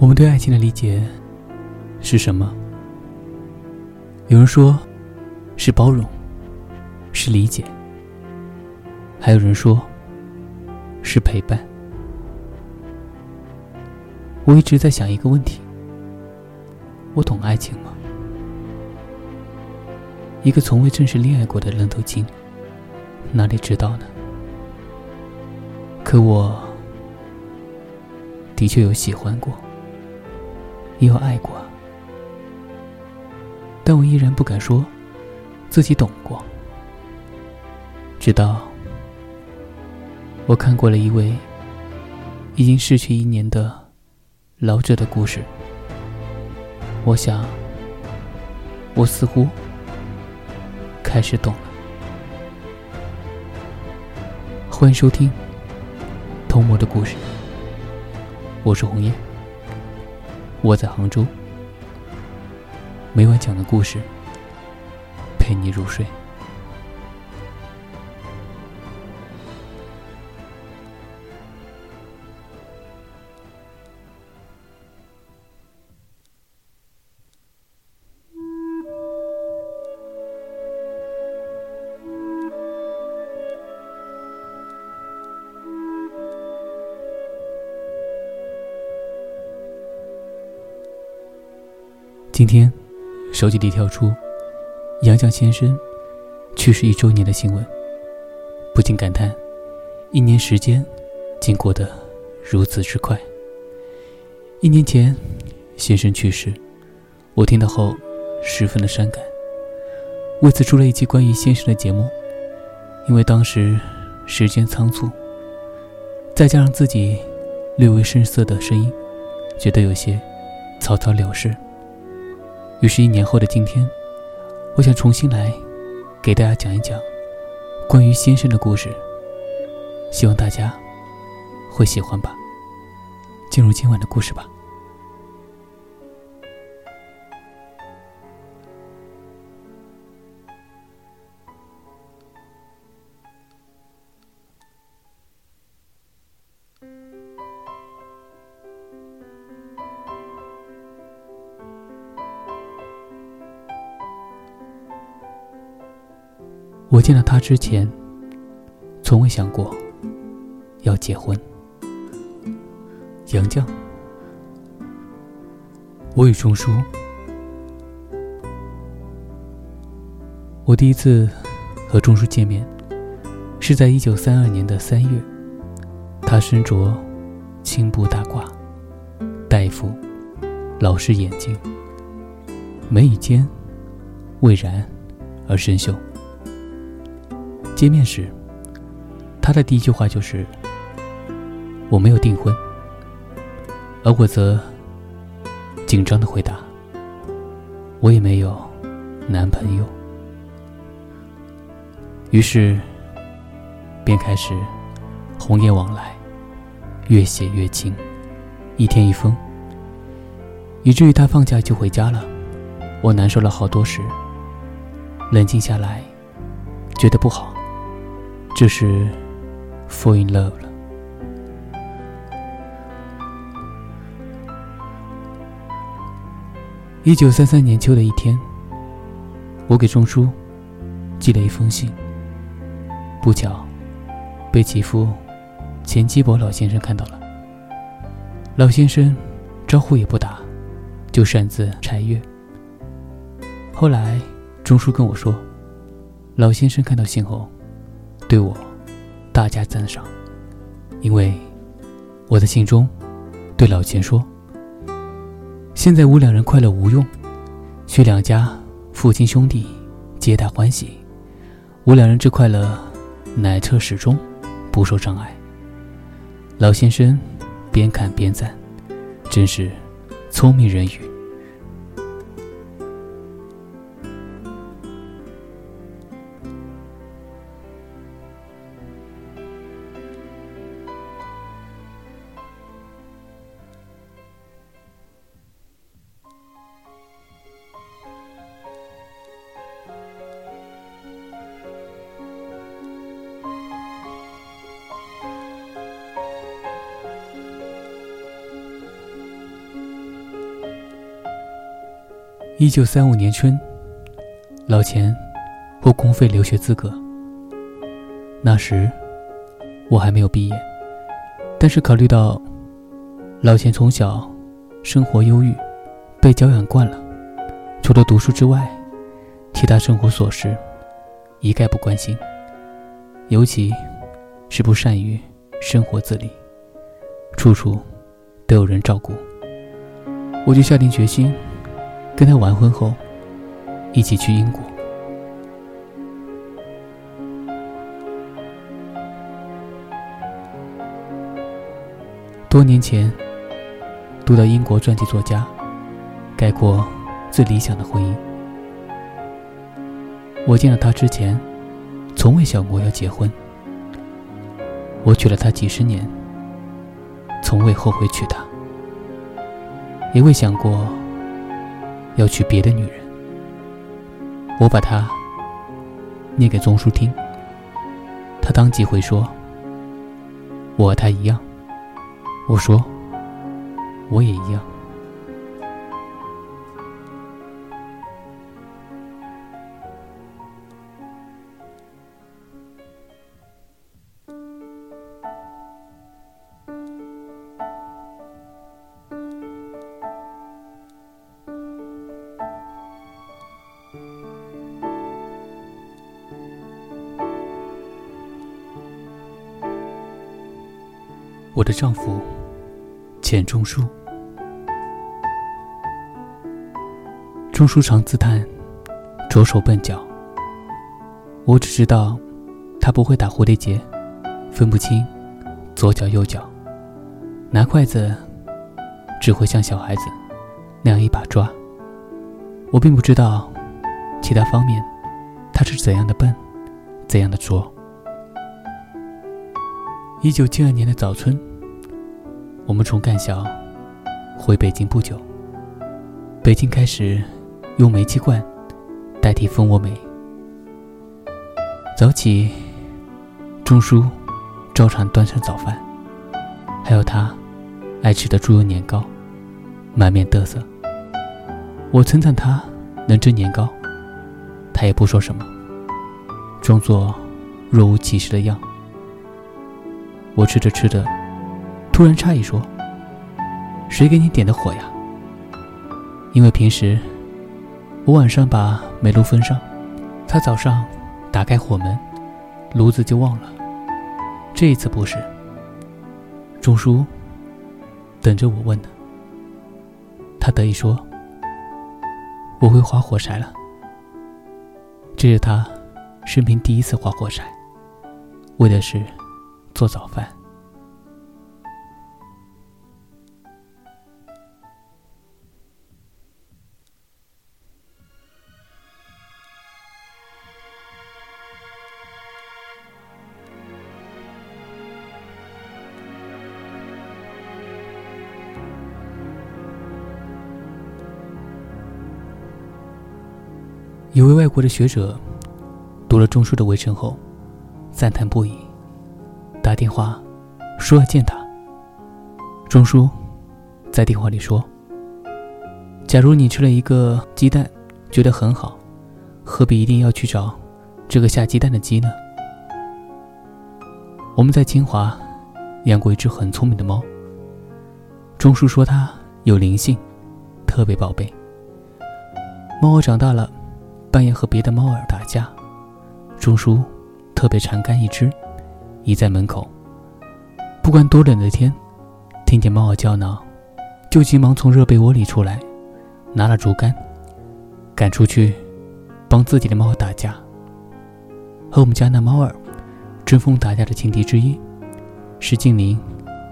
我们对爱情的理解是什么？有人说，是包容，是理解；还有人说，是陪伴。我一直在想一个问题：我懂爱情吗？一个从未正式恋爱过的愣头青，哪里知道呢？可我的确有喜欢过，也有爱过，但我依然不敢说自己懂过。直到我看过了一位已经逝去一年的老者的故事，我想，我似乎。开始懂了。欢迎收听《偷摸的故事》，我是红叶，我在杭州，每晚讲的故事，陪你入睡。今天，手机里跳出杨绛先生去世一周年的新闻，不禁感叹：一年时间竟过得如此之快。一年前，先生去世，我听到后十分的伤感，为此出了一期关于先生的节目。因为当时时间仓促，再加上自己略微生涩的声音，觉得有些草草了事。于是，一年后的今天，我想重新来给大家讲一讲关于先生的故事，希望大家会喜欢吧。进入今晚的故事吧。我见到他之前，从未想过要结婚。杨绛，我与钟书，我第一次和钟书见面，是在一九三二年的三月。他身着青布大褂，戴一副老式眼镜，眉宇间蔚然而深秀。见面时，他的第一句话就是：“我没有订婚。”而我则紧张的回答：“我也没有男朋友。”于是，便开始红颜往来，越写越近，一天一封，以至于他放假就回家了。我难受了好多时，冷静下来，觉得不好。这是 fall in love 了。一九三三年秋的一天，我给钟书寄了一封信，不巧被其父钱基博老先生看到了。老先生招呼也不打，就擅自拆阅。后来钟书跟我说，老先生看到信后。对我大加赞赏，因为我的信中对老钱说：“现在吾两人快乐无用，需两家父亲兄弟皆大欢喜，吾两人之快乐乃彻始终，不受障碍。”老先生边看边赞，真是聪明人语。一九三五年春，老钱获公费留学资格。那时我还没有毕业，但是考虑到老钱从小生活忧郁，被教养惯了，除了读书之外，其他生活琐事一概不关心，尤其是不善于生活自理，处处都有人照顾。我就下定决心，跟他完婚后，一起去英国。多年前，读到英国传记作家概括最理想的婚姻。我见到他之前，从未想过要结婚。我娶了她几十年，从未后悔娶她。也未想过要娶别的女人。我把她念给宗书听，他当即回说：“我和他一样。”我说：“我也一样。”我的丈夫，钱钟书。钟书常自叹，拙手笨脚。我只知道，他不会打蝴蝶结，分不清左脚右脚，拿筷子只会像小孩子那样一把抓。我并不知道其他方面他是怎样的笨，怎样的拙。一九七二年的早春。我们从干校回北京不久，北京开始用煤气罐代替蜂窝煤。早起，钟叔照常端上早饭，还有他爱吃的猪油年糕，满面得瑟。我称赞他能蒸年糕，他也不说什么，装作若无其事的样。我吃着吃着。突然诧异说：“谁给你点的火呀？”因为平时我晚上把煤炉封上，他早上打开火门，炉子就忘了。这一次不是。钟叔等着我问呢。他得意说：“我会划火柴了。”这是他生平第一次划火柴，为的是做早饭。有位外国的学者读了钟书的《围城》后，赞叹不已，打电话说要见他。钟书在电话里说：“假如你吃了一个鸡蛋，觉得很好，何必一定要去找这个下鸡蛋的鸡呢？”我们在清华养过一只很聪明的猫。钟书说它有灵性，特别宝贝。猫长大了。半夜和别的猫儿打架，钟叔特别馋干一只，倚在门口。不管多冷的天，听见猫儿叫闹，就急忙从热被窝里出来，拿了竹竿，赶出去帮自己的猫打架。和我们家那猫儿争锋打架的情敌之一，是静宁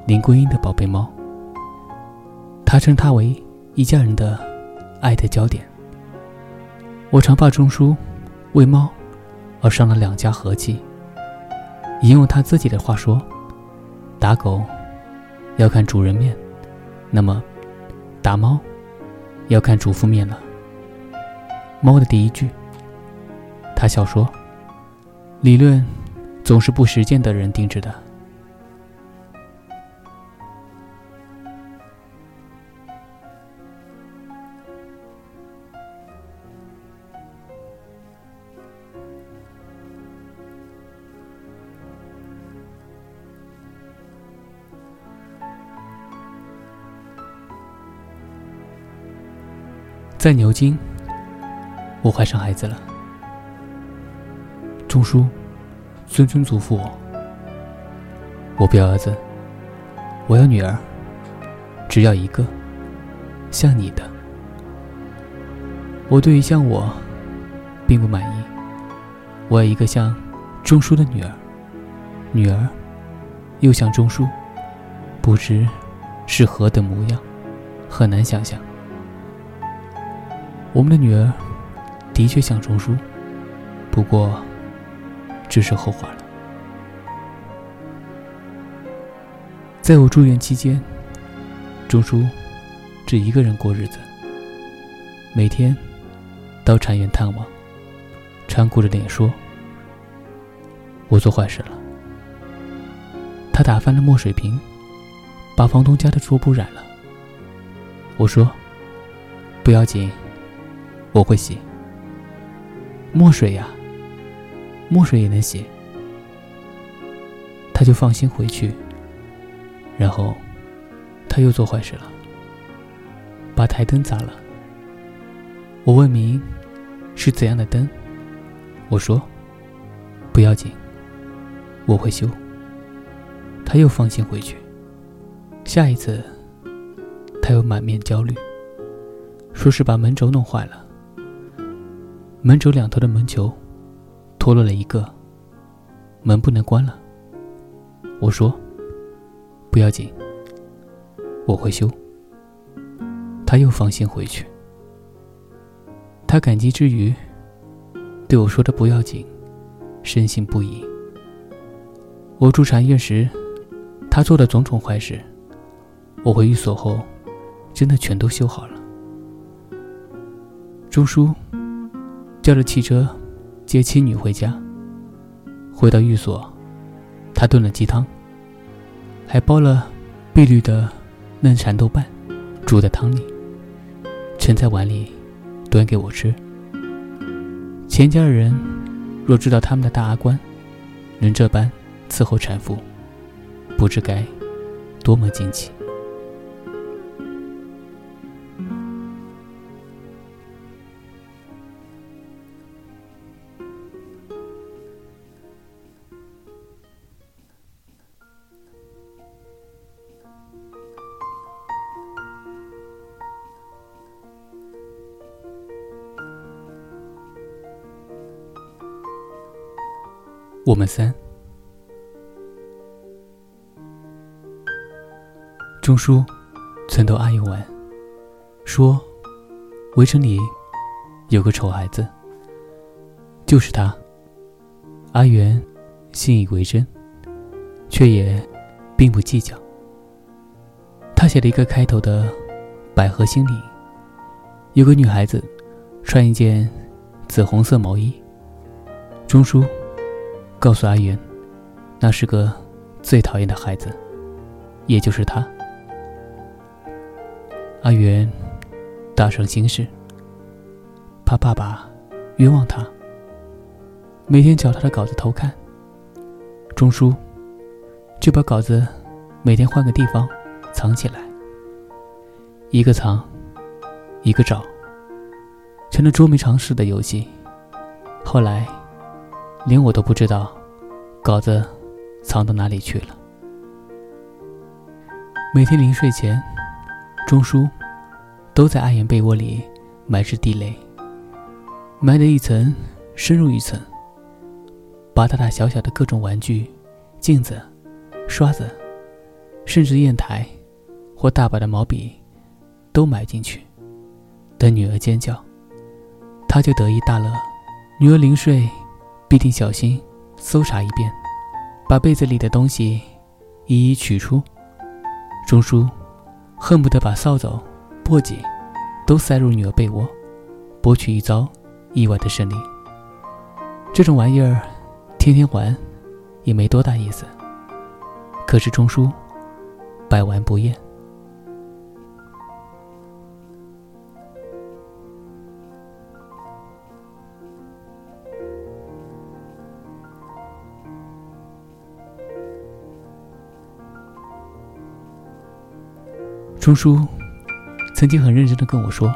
林桂英的宝贝猫。他称它为一家人的爱的焦点。我常怕钟叔为猫而伤了两家和气。引用他自己的话说：“打狗要看主人面，那么打猫要看主妇面了。”猫的第一句，他笑说：“理论总是不实践的人定制的。”在牛津，我怀上孩子了。钟叔，谆谆嘱咐我，我不要儿子，我要女儿，只要一个，像你的。我对于像我，并不满意，我要一个像钟叔的女儿，女儿又像钟叔，不知是何等模样，很难想象。我们的女儿的确像钟叔，不过这是后话了。在我住院期间，钟叔只一个人过日子，每天到产院探望，常顾着脸说：“我做坏事了。”他打翻了墨水瓶，把房东家的桌布染了。我说：“不要紧。”我会洗墨水呀，墨水也能洗，他就放心回去。然后他又做坏事了，把台灯砸了。我问明是怎样的灯，我说不要紧，我会修。他又放心回去。下一次他又满面焦虑，说是把门轴弄坏了。门轴两头的门球脱落了一个，门不能关了。我说：“不要紧，我会修。”他又放心回去。他感激之余，对我说的“不要紧”，深信不疑。我住禅院时，他做的种种坏事，我回寓所后，真的全都修好了。钟叔。叫着汽车接妻女回家。回到寓所，他炖了鸡汤，还煲了碧绿的嫩蚕豆瓣，煮在汤里，盛在碗里，端给我吃。钱家的人若知道他们的大阿官能这般伺候产妇，不知该多么惊奇。我们三，钟叔曾逗阿姨玩，说围城里有个丑孩子，就是他。阿元信以为真，却也并不计较。他写了一个开头的《百合心里》，有个女孩子穿一件紫红色毛衣，钟叔。告诉阿元，那是个最讨厌的孩子，也就是他。阿元大伤心事，怕爸爸冤枉他，每天找他的稿子偷看。钟叔就把稿子每天换个地方藏起来，一个藏，一个找，成了捉迷藏式的游戏。后来。连我都不知道，稿子藏到哪里去了。每天临睡前，钟叔都在阿言被窝里埋置地雷，埋的一层深入一层，把大大小小的各种玩具、镜子、刷子，甚至砚台或大把的毛笔，都埋进去。等女儿尖叫，他就得意大乐。女儿临睡。必定小心搜查一遍，把被子里的东西一一取出。钟叔恨不得把扫帚、簸箕都塞入女儿被窝，博取一遭意外的胜利。这种玩意儿天天玩也没多大意思，可是钟叔百玩不厌。钟叔曾经很认真的跟我说：“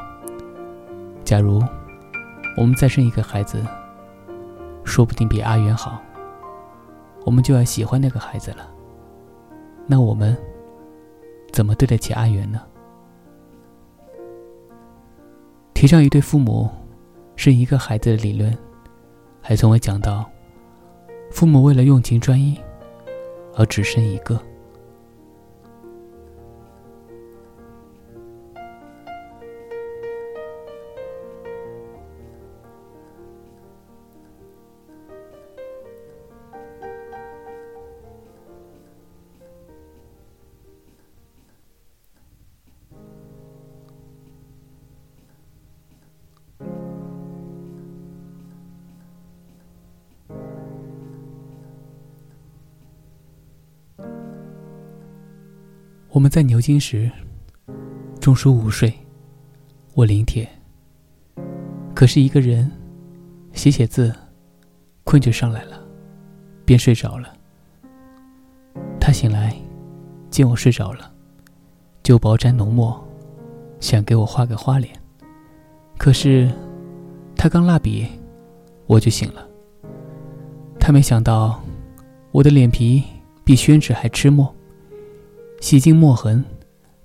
假如我们再生一个孩子，说不定比阿元好，我们就要喜欢那个孩子了。那我们怎么对得起阿元呢？提倡一对父母生一个孩子的理论，还从未讲到父母为了用情专一而只生一个。我们在牛津时，钟书午睡，我临帖。可是一个人写写字，困就上来了，便睡着了。他醒来，见我睡着了，就薄沾浓墨，想给我画个花脸。可是他刚蜡笔，我就醒了。他没想到我的脸皮比宣纸还吃墨。洗净墨痕，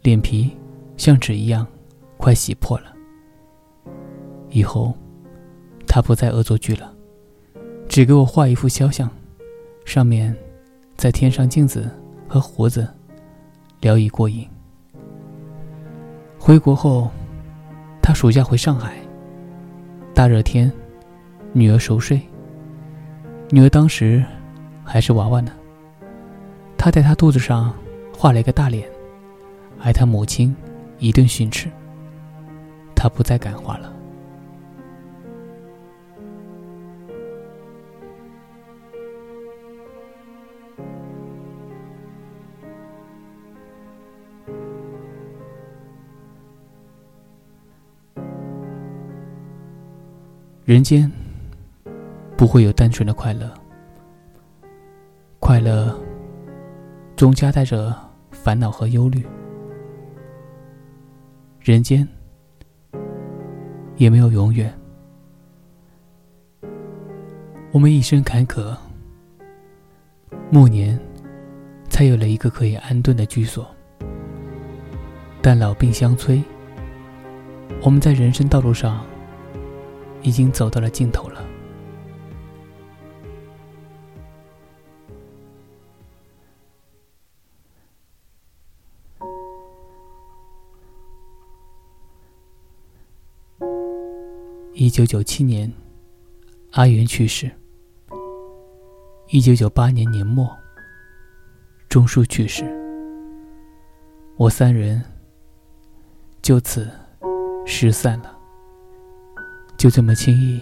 脸皮像纸一样，快洗破了。以后，他不再恶作剧了，只给我画一幅肖像，上面再添上镜子和胡子，聊以过瘾。回国后，他暑假回上海。大热天，女儿熟睡。女儿当时还是娃娃呢，他在她肚子上。画了一个大脸，挨他母亲一顿训斥。他不再敢画了。人间不会有单纯的快乐，快乐总夹带着。烦恼和忧虑，人间也没有永远。我们一生坎坷，暮年才有了一个可以安顿的居所。但老病相催，我们在人生道路上已经走到了尽头了。一九九七年，阿元去世。一九九八年年末，钟书去世。我三人就此失散了，就这么轻易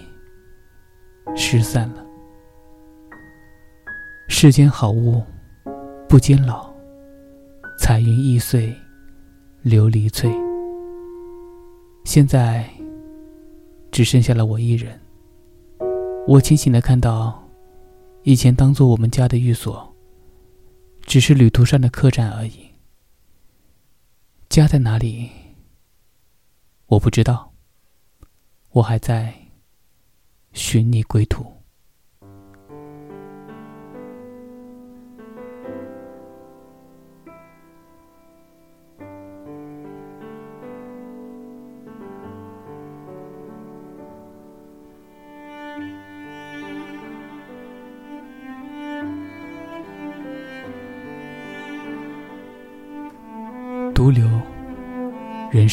失散了。世间好物不坚牢，彩云易碎琉璃脆。现在。只剩下了我一人。我清醒的看到，以前当做我们家的寓所，只是旅途上的客栈而已。家在哪里？我不知道。我还在寻觅归途。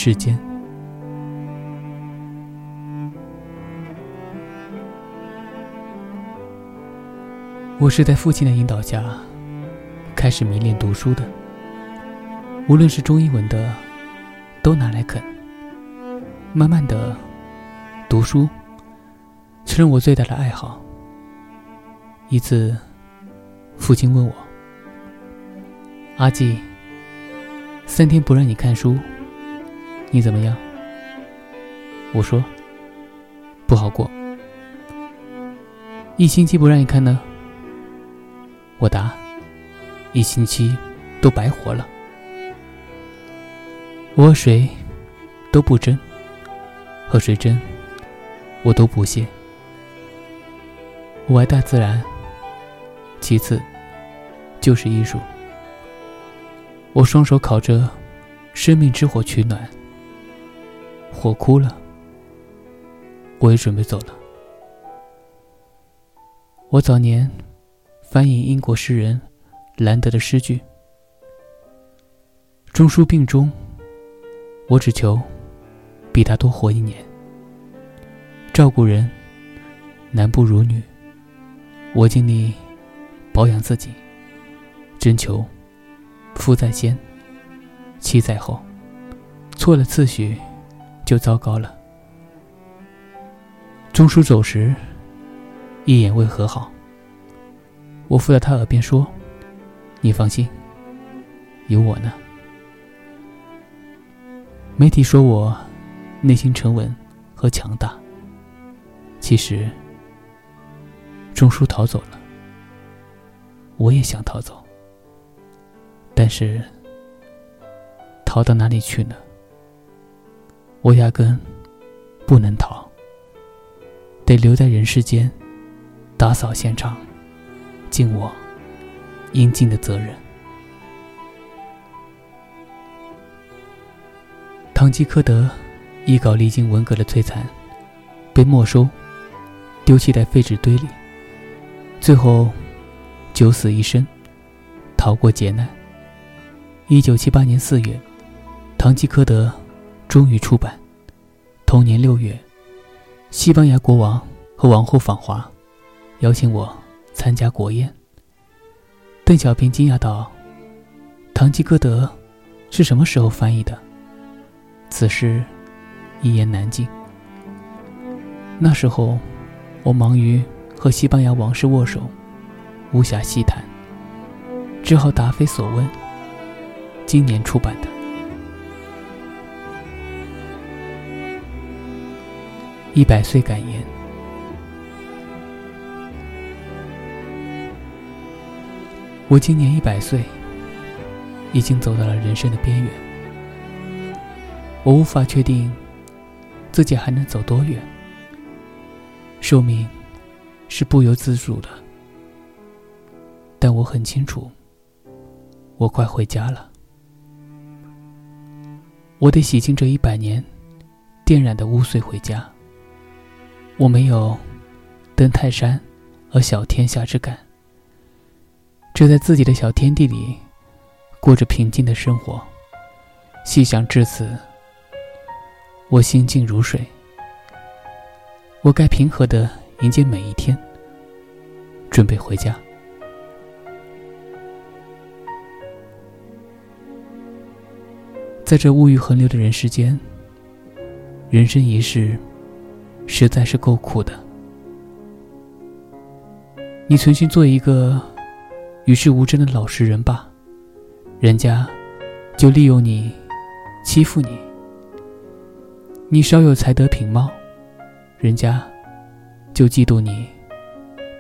世间。我是在父亲的引导下开始迷恋读书的，无论是中英文的，都拿来啃。慢慢的，读书成了我最大的爱好。一次，父亲问我：“阿季。”三天不让你看书，你怎么样？我说不好过。一星期不让你看呢？我答一星期都白活了。我和谁都不争，和谁争我都不屑。我爱大自然，其次就是艺术。我双手烤着生命之火取暖，火枯了，我也准备走了。我早年翻译英国诗人兰德的诗句，钟书病终，我只求比他多活一年。照顾人，男不如女，我尽力保养自己，征求。夫在先，妻在后，错了次序，就糟糕了。钟书走时，一眼未和好。我附在他耳边说：“你放心，有我呢。”媒体说我内心沉稳和强大。其实，钟书逃走了，我也想逃走。但是，逃到哪里去呢？我压根不能逃，得留在人世间，打扫现场，尽我应尽的责任。堂吉诃德一稿历经文革的摧残，被没收，丢弃在废纸堆里，最后九死一生，逃过劫难。一九七八年四月，《堂吉诃德》终于出版。同年六月，西班牙国王和王后访华，邀请我参加国宴。邓小平惊讶道：“《堂吉诃德》是什么时候翻译的？”此事一言难尽。那时候，我忙于和西班牙王室握手，无暇细谈，只好答非所问。今年出版的《一百岁感言》，我今年一百岁，已经走到了人生的边缘。我无法确定自己还能走多远，寿命是不由自主的，但我很清楚，我快回家了。我得洗净这一百年电染的污秽回家。我没有登泰山而小天下之感，只在自己的小天地里过着平静的生活。细想至此，我心静如水。我该平和的迎接每一天，准备回家。在这物欲横流的人世间，人生一世，实在是够苦的。你存心做一个与世无争的老实人吧，人家就利用你，欺负你；你稍有才德品貌，人家就嫉妒你，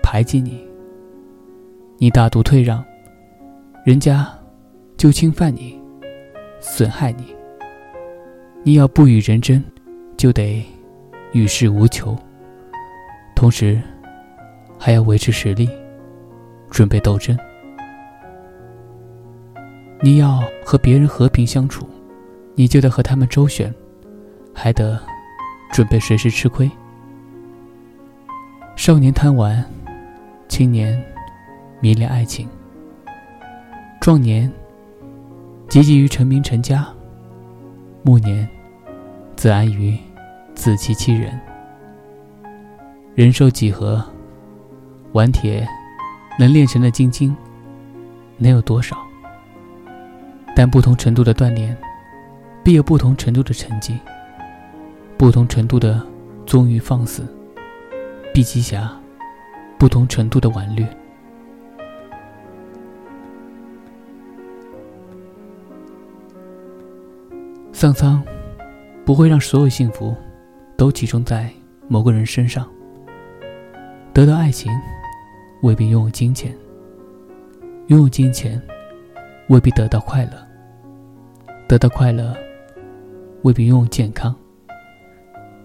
排挤你；你大度退让，人家就侵犯你。损害你，你要不与人争，就得与世无求，同时还要维持实力，准备斗争。你要和别人和平相处，你就得和他们周旋，还得准备随时吃亏。少年贪玩，青年迷恋爱情，壮年。积极于成名成家，暮年自安于自欺欺人。人寿几何？顽铁能炼成的金晶能有多少？但不同程度的锻炼，必有不同程度的成绩；不同程度的纵欲放肆，必积下不同程度的顽劣。丧丧不会让所有幸福都集中在某个人身上。得到爱情未必拥有金钱，拥有金钱未必得到快乐，得到快乐未必拥有健康，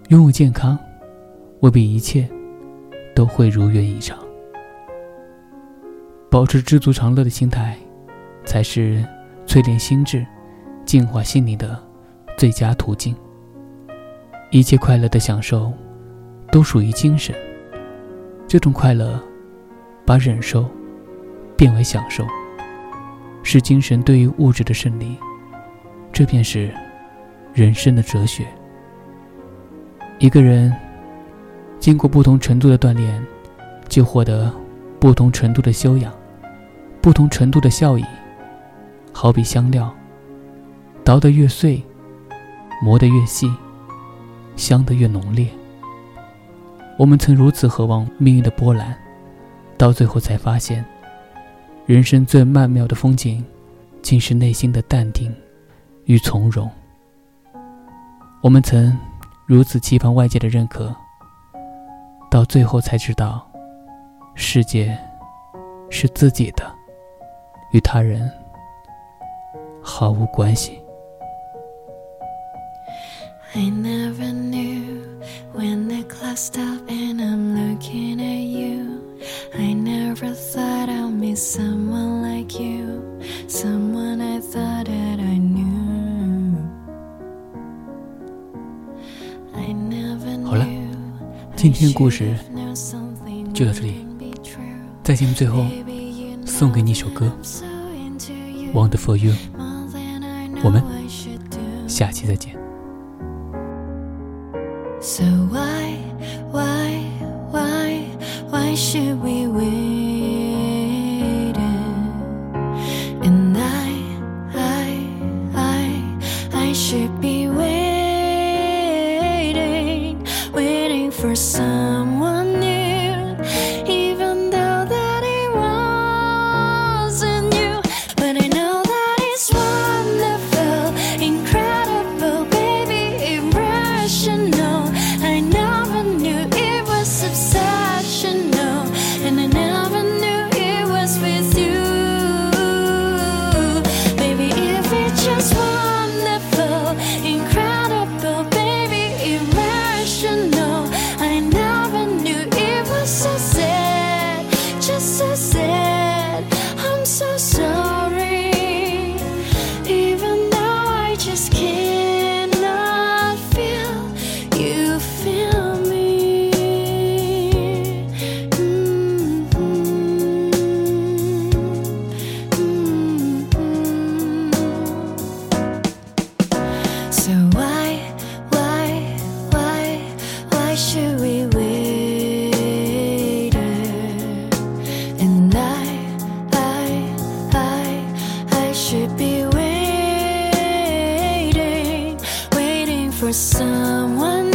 拥有健康未必一切都会如愿以偿。保持知足常乐的心态，才是淬炼心智、净化心灵的最佳途径。一切快乐的享受，都属于精神。这种快乐，把忍受变为享受，是精神对于物质的胜利。这便是人生的哲学。一个人经过不同程度的锻炼，就获得不同程度的修养，不同程度的效益。好比香料，捣得越碎，磨得越细，香得越浓烈。我们曾如此渴望命运的波澜，到最后才发现，人生最曼妙的风景，竟是内心的淡定与从容。我们曾。如此期盼外界的认可，到最后才知道，世界是自己的，与他人毫无关系。今天故事就到这里，在节目最后送给你一首歌《Wonderful You》，我们下期再见。So why, why, why, why should we? for someone